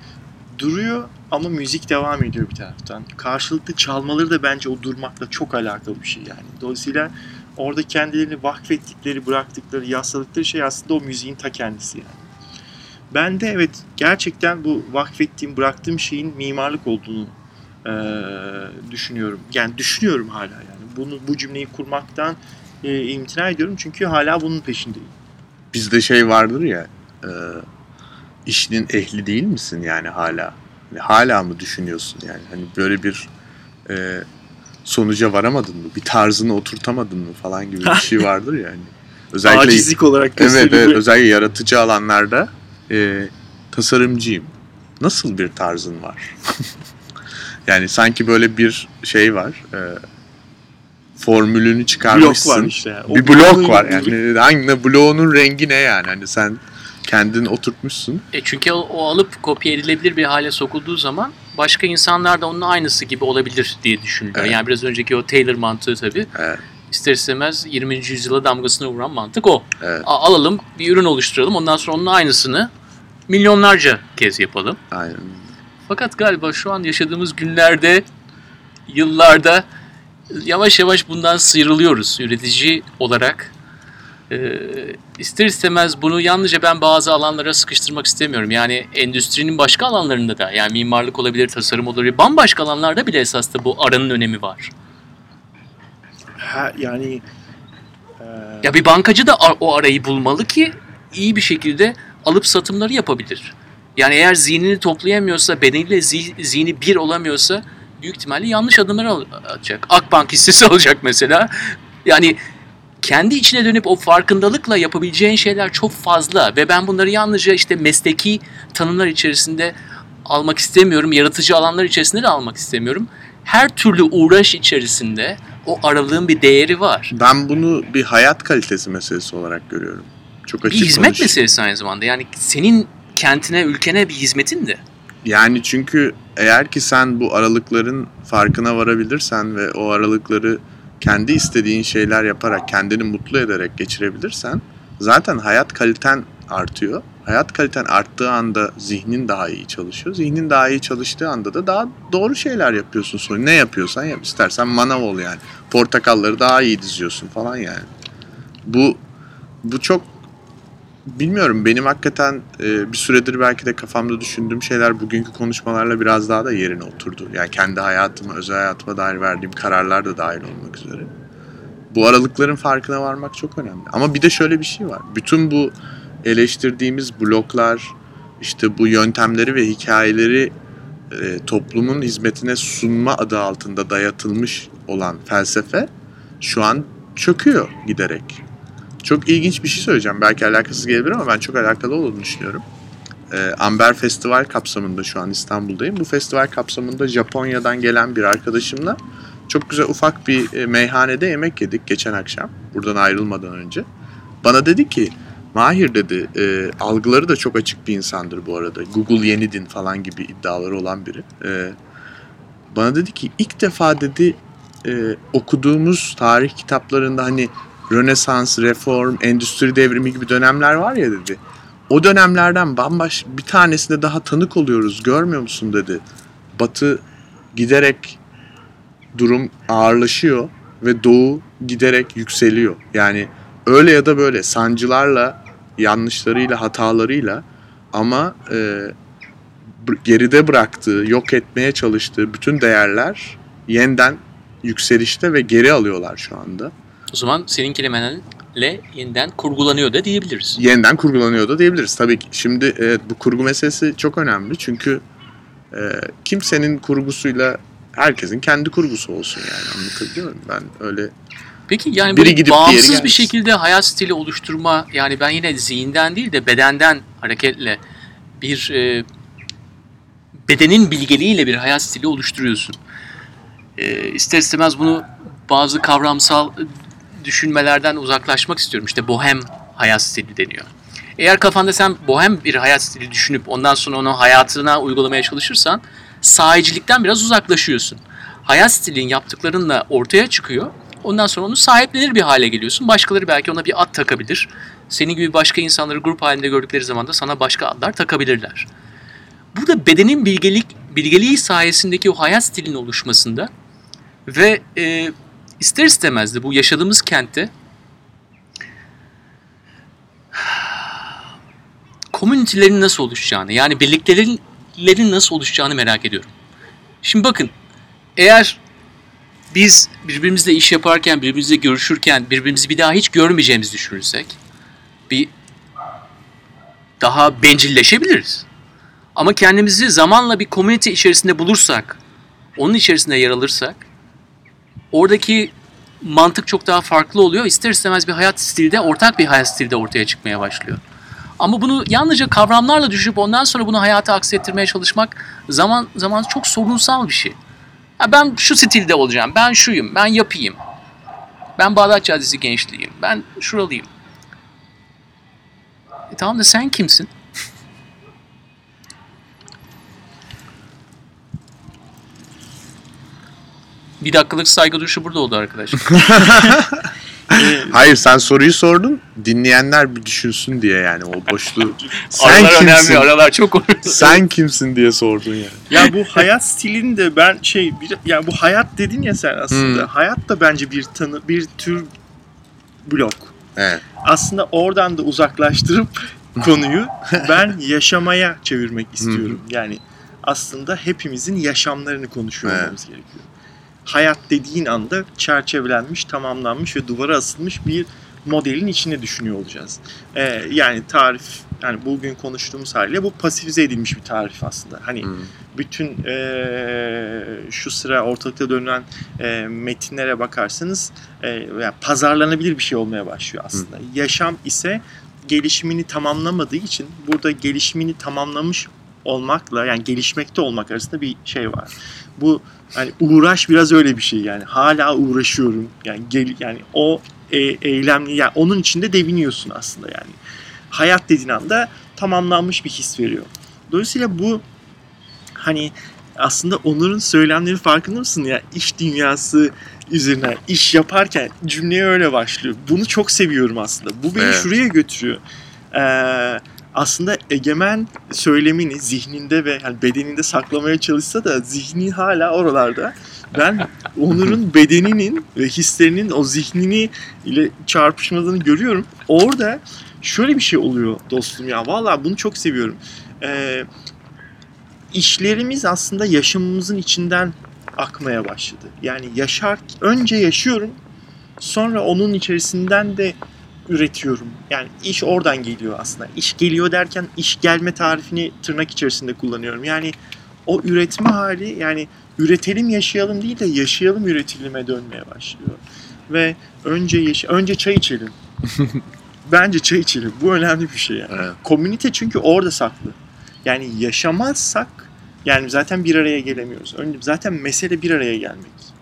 duruyor ama müzik devam ediyor bir taraftan. Karşılıklı çalmaları da bence o durmakla çok alakalı bir şey yani. Dolayısıyla orada kendilerini vakfettikleri, bıraktıkları, yasladıkları şey aslında o müziğin ta kendisi yani. Ben de evet gerçekten bu vakfettiğim, bıraktığım şeyin mimarlık olduğunu eee, düşünüyorum. Yani düşünüyorum hala yani. Bunu bu cümleyi kurmaktan e, imtina ediyorum çünkü hala bunun peşindeyim. Bizde şey vardır ya e, işinin ehli değil misin yani hala? Hani hala mı düşünüyorsun yani? Hani böyle bir e, sonuca varamadın mı? Bir tarzını oturtamadın mı falan gibi bir şey vardır ya. Hani. Özellikle Acizlik olarak Evet, evet özellikle yaratıcı alanlarda e, tasarımcıyım. Nasıl bir tarzın var? yani sanki böyle bir şey var. E, formülünü blok çıkarmışsın. var işte. O bir blok bloğun- var yani. Hangi bloğunun rengi ne yani? Hani sen kendin oturtmuşsun. E çünkü o, o alıp kopya edilebilir bir hale sokulduğu zaman başka insanlar da onun aynısı gibi olabilir diye düşünülüyor. Evet. Yani biraz önceki o Taylor mantığı tabii. Evet. İster istemez 20. yüzyıla damgasını vuran mantık o. Evet. A- alalım bir ürün oluşturalım ondan sonra onun aynısını milyonlarca kez yapalım. Aynen. Fakat galiba şu an yaşadığımız günlerde, yıllarda yavaş yavaş bundan sıyrılıyoruz üretici olarak. Ee, ister istemez bunu yalnızca ben bazı alanlara sıkıştırmak istemiyorum. Yani endüstrinin başka alanlarında da yani mimarlık olabilir, tasarım olabilir. Bambaşka alanlarda bile esas da bu aranın önemi var. Ha, yani e, Ya bir bankacı da o arayı bulmalı ki iyi bir şekilde alıp satımları yapabilir. Yani eğer zihnini toplayamıyorsa, bedeniyle zi- zihni bir olamıyorsa büyük ihtimalle yanlış adımlar atacak. Akbank hissesi alacak mesela. Yani kendi içine dönüp o farkındalıkla yapabileceğin şeyler çok fazla ve ben bunları yalnızca işte mesleki tanımlar içerisinde almak istemiyorum. Yaratıcı alanlar içerisinde de almak istemiyorum. Her türlü uğraş içerisinde o aralığın bir değeri var. Ben bunu bir hayat kalitesi meselesi olarak görüyorum. Çok Bir açık hizmet konuşayım. meselesi aynı zamanda. Yani senin kentine, ülkene bir hizmetin de. Yani çünkü eğer ki sen bu aralıkların farkına varabilirsen ve o aralıkları kendi istediğin şeyler yaparak, kendini mutlu ederek geçirebilirsen zaten hayat kaliten artıyor. Hayat kaliten arttığı anda zihnin daha iyi çalışıyor. Zihnin daha iyi çalıştığı anda da daha doğru şeyler yapıyorsun. Sonra ne yapıyorsan yap. İstersen manav ol yani. Portakalları daha iyi diziyorsun falan yani. Bu bu çok bilmiyorum benim hakikaten e, bir süredir belki de kafamda düşündüğüm şeyler bugünkü konuşmalarla biraz daha da yerine oturdu. Yani kendi hayatıma, özel hayatıma dair verdiğim kararlar da dahil olmak üzere. Bu aralıkların farkına varmak çok önemli. Ama bir de şöyle bir şey var. Bütün bu eleştirdiğimiz bloklar, işte bu yöntemleri ve hikayeleri e, toplumun hizmetine sunma adı altında dayatılmış olan felsefe şu an çöküyor giderek. Çok ilginç bir şey söyleyeceğim. Belki alakasız gelebilir ama ben çok alakalı olduğunu düşünüyorum. Ee, Amber Festival kapsamında şu an İstanbul'dayım. Bu festival kapsamında Japonya'dan gelen bir arkadaşımla çok güzel ufak bir e, meyhanede yemek yedik geçen akşam. Buradan ayrılmadan önce. Bana dedi ki Mahir dedi e, algıları da çok açık bir insandır bu arada. Google yeni din falan gibi iddiaları olan biri. E, bana dedi ki ilk defa dedi e, okuduğumuz tarih kitaplarında hani Rönesans, Reform, Endüstri Devrimi gibi dönemler var ya dedi. O dönemlerden bambaşka bir tanesinde daha tanık oluyoruz görmüyor musun dedi. Batı giderek durum ağırlaşıyor ve Doğu giderek yükseliyor. Yani öyle ya da böyle sancılarla, yanlışlarıyla, hatalarıyla ama e, geride bıraktığı, yok etmeye çalıştığı bütün değerler yeniden yükselişte ve geri alıyorlar şu anda. O zaman senin kelimenle yeniden kurgulanıyor da diyebiliriz. yeniden kurgulanıyor da diyebiliriz. Tabii ki şimdi evet, bu kurgu meselesi çok önemli çünkü e, kimsenin kurgusuyla herkesin kendi kurgusu olsun yani anlatabiliyor muyum? Ben öyle Peki yani Biri gidip bağımsız bir gelmesin. şekilde hayat stili oluşturma yani ben yine zihinden değil de bedenden hareketle bir e, bedenin bilgeliğiyle bir hayat stili oluşturuyorsun. E, ister istemez bunu bazı kavramsal düşünmelerden uzaklaşmak istiyorum. İşte bohem hayat stili deniyor. Eğer kafanda sen bohem bir hayat stili düşünüp ondan sonra onu hayatına uygulamaya çalışırsan sahicilikten biraz uzaklaşıyorsun. Hayat stilin yaptıklarınla ortaya çıkıyor. Ondan sonra onu sahiplenir bir hale geliyorsun. Başkaları belki ona bir ad takabilir. Senin gibi başka insanları grup halinde gördükleri zaman da sana başka adlar takabilirler. Burada bedenin bilgelik, bilgeliği sayesindeki o hayat stilinin oluşmasında ve e, ister istemez de bu yaşadığımız kentte komünitelerin nasıl oluşacağını yani birliklerin nasıl oluşacağını merak ediyorum. Şimdi bakın eğer biz birbirimizle iş yaparken, birbirimizle görüşürken birbirimizi bir daha hiç görmeyeceğimizi düşünürsek bir daha bencilleşebiliriz. Ama kendimizi zamanla bir komünite içerisinde bulursak, onun içerisinde yer alırsak oradaki mantık çok daha farklı oluyor. İster istemez bir hayat stili de ortak bir hayat stili de ortaya çıkmaya başlıyor. Ama bunu yalnızca kavramlarla düşüp ondan sonra bunu hayata aksettirmeye çalışmak zaman zaman çok sorunsal bir şey. Ha ben şu stilde olacağım, ben şuyum, ben yapayım. Ben Bağdat Caddesi gençliğim, ben şuralıyım. E tamam da sen kimsin? Bir dakikalık saygı duruşu burada oldu arkadaşlar. Ee, Hayır sen soruyu sordun. Dinleyenler bir düşünsün diye yani o boşluğu. sen aralar kimsin? önemli, aralar çok önemli. Sen kimsin diye sordun yani. ya bu hayat stilini de ben şey bir, yani bu hayat dedin ya sen aslında. Hmm. Hayat da bence bir tanı bir tür blok. Evet. Aslında oradan da uzaklaştırıp konuyu ben yaşamaya çevirmek istiyorum. Yani aslında hepimizin yaşamlarını konuşuyor Evet. gerekiyor. Hayat dediğin anda çerçevelenmiş, tamamlanmış ve duvara asılmış bir modelin içine düşünüyor olacağız. Ee, yani tarif, yani bugün konuştuğumuz haliyle bu pasifize edilmiş bir tarif aslında. Hani Hmm. bütün eee, şu sıra ortalıkta dönülen eee, metinlere bakarsanız eee, yani pazarlanabilir bir şey olmaya başlıyor aslında. Yaşam ise gelişimini tamamlamadığı için burada gelişimini tamamlamış olmakla yani gelişmekte olmak arasında bir şey var. Bu hani uğraş biraz öyle bir şey yani. Hala uğraşıyorum. Yani gel yani o e, eylemli yani onun içinde deviniyorsun aslında yani. Hayat dediğin anda tamamlanmış bir his veriyor. Dolayısıyla bu hani aslında Onur'un söylemleri farkında mısın ya iş dünyası üzerine iş yaparken cümleye öyle başlıyor. Bunu çok seviyorum aslında. Bu beni Evet. şuraya götürüyor. Ee, aslında egemen söylemini zihninde ve yani bedeninde saklamaya çalışsa da zihni hala oralarda. Ben Onur'un bedeninin ve hislerinin o zihnini ile çarpışmadığını görüyorum. Orada şöyle bir şey oluyor dostum ya. Vallahi bunu çok seviyorum. Ee, işlerimiz aslında yaşamımızın içinden akmaya başladı. Yani yaşar önce yaşıyorum sonra onun içerisinden de üretiyorum. Yani iş oradan geliyor aslında. İş geliyor derken iş gelme tarifini tırnak içerisinde kullanıyorum. Yani o üretme hali yani üretelim yaşayalım değil de yaşayalım üretilime dönmeye başlıyor. Ve önce yaşa önce çay içelim. Bence çay içelim. Bu önemli bir şey yani. Evet. Komünite çünkü orada saklı. Yani yaşamazsak yani zaten bir araya gelemiyoruz. Önce zaten mesele bir araya gelmek.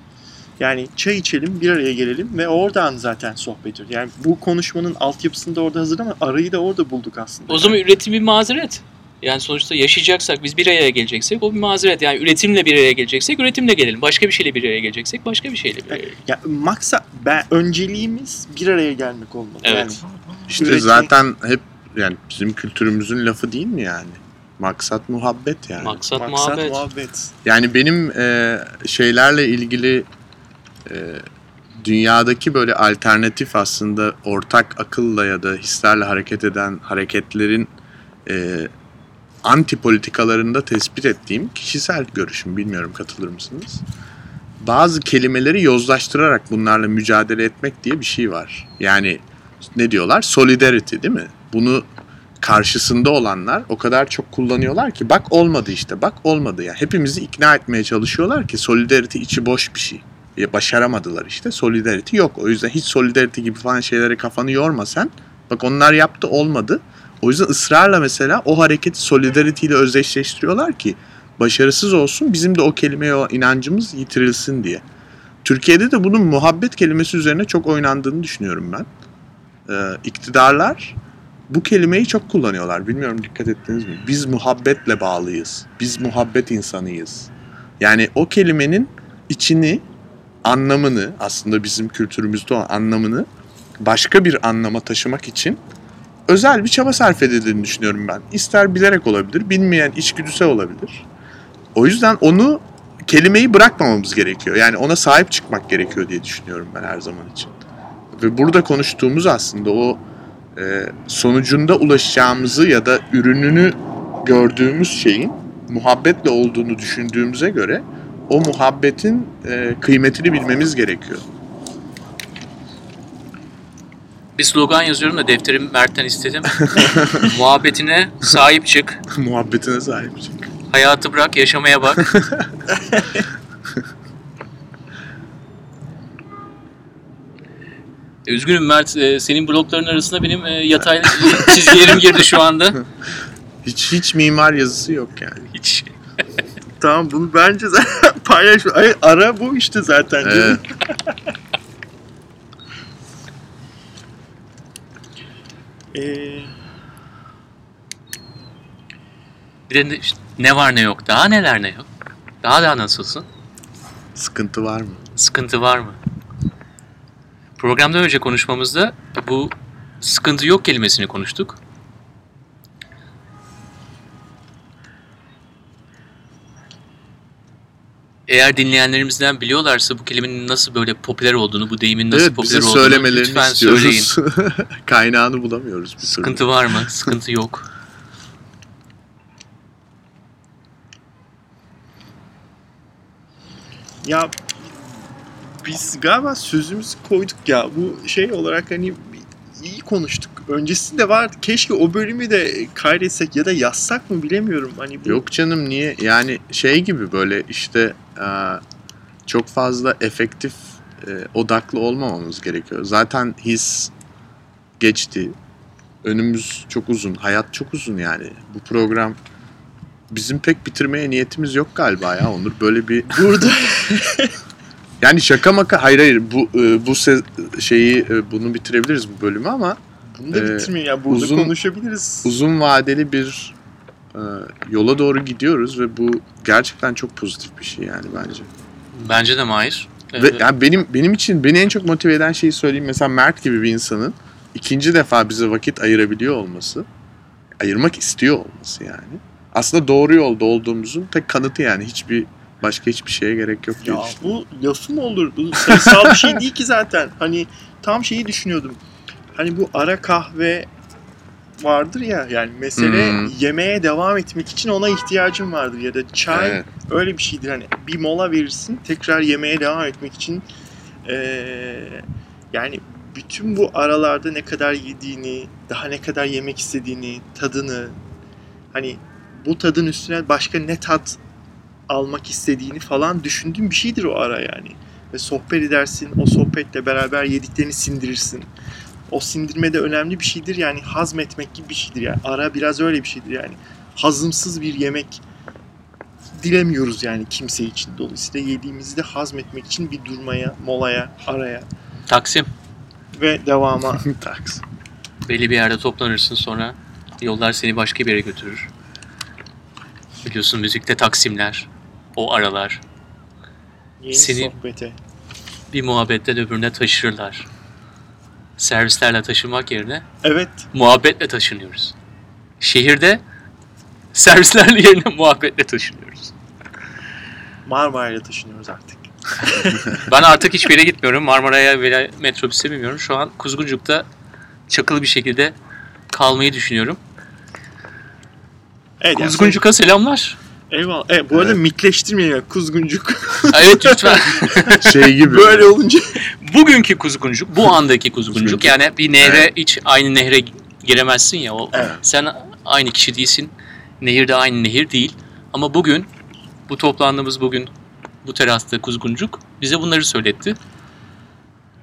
Yani çay içelim, bir araya gelelim ve oradan zaten sohbet ediyoruz. Yani bu konuşmanın altyapısını da orada hazır ama arayı da orada bulduk aslında. O zaman üretim bir mazeret. Yani sonuçta yaşayacaksak, biz bir araya geleceksek o bir mazeret. Yani üretimle bir araya geleceksek üretimle gelelim. Başka bir şeyle bir araya geleceksek başka bir şeyle bir araya gelelim. Ya maksa ben önceliğimiz bir araya gelmek olmalı. Evet. Yani İşte Üretim- zaten hep yani bizim kültürümüzün lafı değil mi yani? Maksat muhabbet yani. Maksat, maksat muhabbet. muhabbet. Yani benim e, şeylerle ilgili dünyadaki böyle alternatif aslında ortak akılla ya da hislerle hareket eden hareketlerin e, anti politikalarında tespit ettiğim kişisel görüşüm. Bilmiyorum katılır mısınız? Bazı kelimeleri yozlaştırarak bunlarla mücadele etmek diye bir şey var. Yani ne diyorlar? Solidarity değil mi? Bunu karşısında olanlar o kadar çok kullanıyorlar ki bak olmadı işte bak olmadı ya. Hepimizi ikna etmeye çalışıyorlar ki solidarity içi boş bir şey. Ya başaramadılar işte solidarity yok. O yüzden hiç solidarity gibi falan şeylere kafanı yorma sen. Bak onlar yaptı olmadı. O yüzden ısrarla mesela o hareketi solidarity ile özdeşleştiriyorlar ki başarısız olsun bizim de o kelimeye o inancımız yitirilsin diye. Türkiye'de de bunun muhabbet kelimesi üzerine çok oynandığını düşünüyorum ben. Ee, iktidarlar bu kelimeyi çok kullanıyorlar. Bilmiyorum dikkat ettiniz mi? Biz muhabbetle bağlıyız. Biz muhabbet insanıyız. Yani o kelimenin içini, anlamını, aslında bizim kültürümüzde olan anlamını başka bir anlama taşımak için özel bir çaba sarf edildiğini düşünüyorum ben. İster bilerek olabilir, bilmeyen içgüdüsel olabilir. O yüzden onu kelimeyi bırakmamamız gerekiyor. Yani ona sahip çıkmak gerekiyor diye düşünüyorum ben her zaman için. Ve burada konuştuğumuz aslında o e, sonucunda ulaşacağımızı ya da ürününü gördüğümüz şeyin muhabbetle olduğunu düşündüğümüze göre o muhabbetin e, kıymetini bilmemiz gerekiyor. Bir slogan yazıyorum da defterim Mert'ten istedim. Muhabbetine sahip çık. Muhabbetine sahip çık. Hayatı bırak, yaşamaya bak. E, Üzgünüm Mert, e, senin blokların arasında benim e, yatay çizgilerim girdi şu anda. Hiç hiç mimar yazısı yok yani. Hiç. Tamam bunu bence zaten paylaş. Ay, ara bu işte zaten. Evet. Ee, Bir de ne, işte ne var ne yok, daha neler ne yok. Daha daha nasılsın? Sıkıntı var mı? Sıkıntı var mı? Programdan önce konuşmamızda bu sıkıntı yok kelimesini konuştuk. Eğer dinleyenlerimizden biliyorlarsa bu kelimenin nasıl böyle popüler olduğunu, bu deyimin nasıl evet popüler olduğunu söylemelerini lütfen söyleyin. istiyoruz. Kaynağını bulamıyoruz bir türlü. Sıkıntı var mı? Sıkıntı yok. ya biz galiba sözümüzü koyduk ya. Bu şey olarak hani iyi konuştuk. Öncesinde vardı. Keşke o bölümü de kaydetsek ya da yazsak mı bilemiyorum. Hani bu Yok canım niye? Yani şey gibi böyle işte e, çok fazla efektif e, odaklı olmamamız gerekiyor. Zaten his geçti. Önümüz çok uzun. Hayat çok uzun yani. Bu program bizim pek bitirmeye niyetimiz yok galiba ya Onur. Böyle bir Burada yani şaka maka hayır hayır bu e, bu se- şeyi e, bunu bitirebiliriz bu bölümü ama bunu da Ee, bitirmeyin ya. Burada uzun- konuşabiliriz. uzun vadeli bir e, yola doğru gidiyoruz ve bu gerçekten çok pozitif bir şey yani bence. Bence de Mahir. Ve Ee, yani benim benim için beni en çok motive eden şeyi söyleyeyim. Mesela Mert gibi bir insanın ikinci defa bize vakit ayırabiliyor olması, ayırmak istiyor olması yani. Aslında doğru yolda olduğumuzun tek kanıtı yani. Hiçbir başka hiçbir şeye gerek yok diye Ya bu lafı mı olur? Bu sayısal bir şey değil ki zaten. Hani tam şeyi düşünüyordum. Hani bu ara kahve vardır ya yani mesele Hmm. yemeğe devam etmek için ona ihtiyacın vardır ya da çay Evet. öyle bir şeydir hani bir mola verirsin tekrar yemeğe devam etmek için eee, yani bütün bu aralarda ne kadar yediğini daha ne kadar yemek istediğini tadını hani bu tadın üstüne başka ne tat almak istediğini falan düşündüğün bir şeydir o ara yani ve sohbet edersin o sohbetle beraber yediklerini sindirirsin o sindirme de önemli bir şeydir yani hazmetmek gibi bir şeydir yani ara biraz öyle bir şeydir yani hazımsız bir yemek dilemiyoruz yani kimse için. Dolayısıyla yediğimizi de hazmetmek için bir durmaya, molaya, araya Taksim. ve devama. Taks. Belli bir yerde toplanırsın sonra yollar seni başka bir yere götürür. Biliyorsun müzikte taksimler, o aralar Yeni Seni- sohbete. bir muhabbetten öbürüne taşırlar. Servislerle taşınmak yerine Evet, muhabbetle taşınıyoruz. Şehirde servislerle yerine muhabbetle taşınıyoruz. Marmara'ya taşınıyoruz artık. Ben artık hiçbir yere gitmiyorum. Marmara'ya veya metrobüse binmiyorum. Şu an Kuzguncuk'ta çakılı bir şekilde kalmayı düşünüyorum. Evet, yani Kuzguncuk'a selamlar. Eyvallah. Evet, bu arada Evet. mitleştirmeyelim. ya, Kuzguncuk. Evet lütfen. Şey gibi. Böyle olunca. Bugünkü Kuzguncuk, bu andaki Kuzguncuk. Kuzguncuk. Yani bir nehre Evet. hiç aynı nehre giremezsin ya. O, Evet. Sen aynı kişi değilsin. Nehir de aynı nehir değil. Ama bugün, bu toplandığımız bugün bu terasta Kuzguncuk bize bunları söyletti.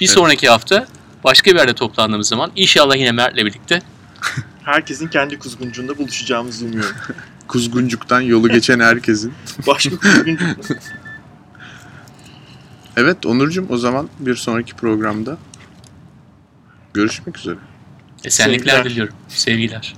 Bir Evet. sonraki hafta başka bir yerde toplandığımız zaman inşallah yine Mert'le birlikte Herkesin kendi kuzguncuğunda buluşacağımızı umuyorum. Kuzguncuk'tan yolu geçen herkesin. Başka kuzguncuk mu? Evet Onurcuğum o zaman bir sonraki programda görüşmek üzere. esenlikler Sevgiler. diliyorum. Sevgiler.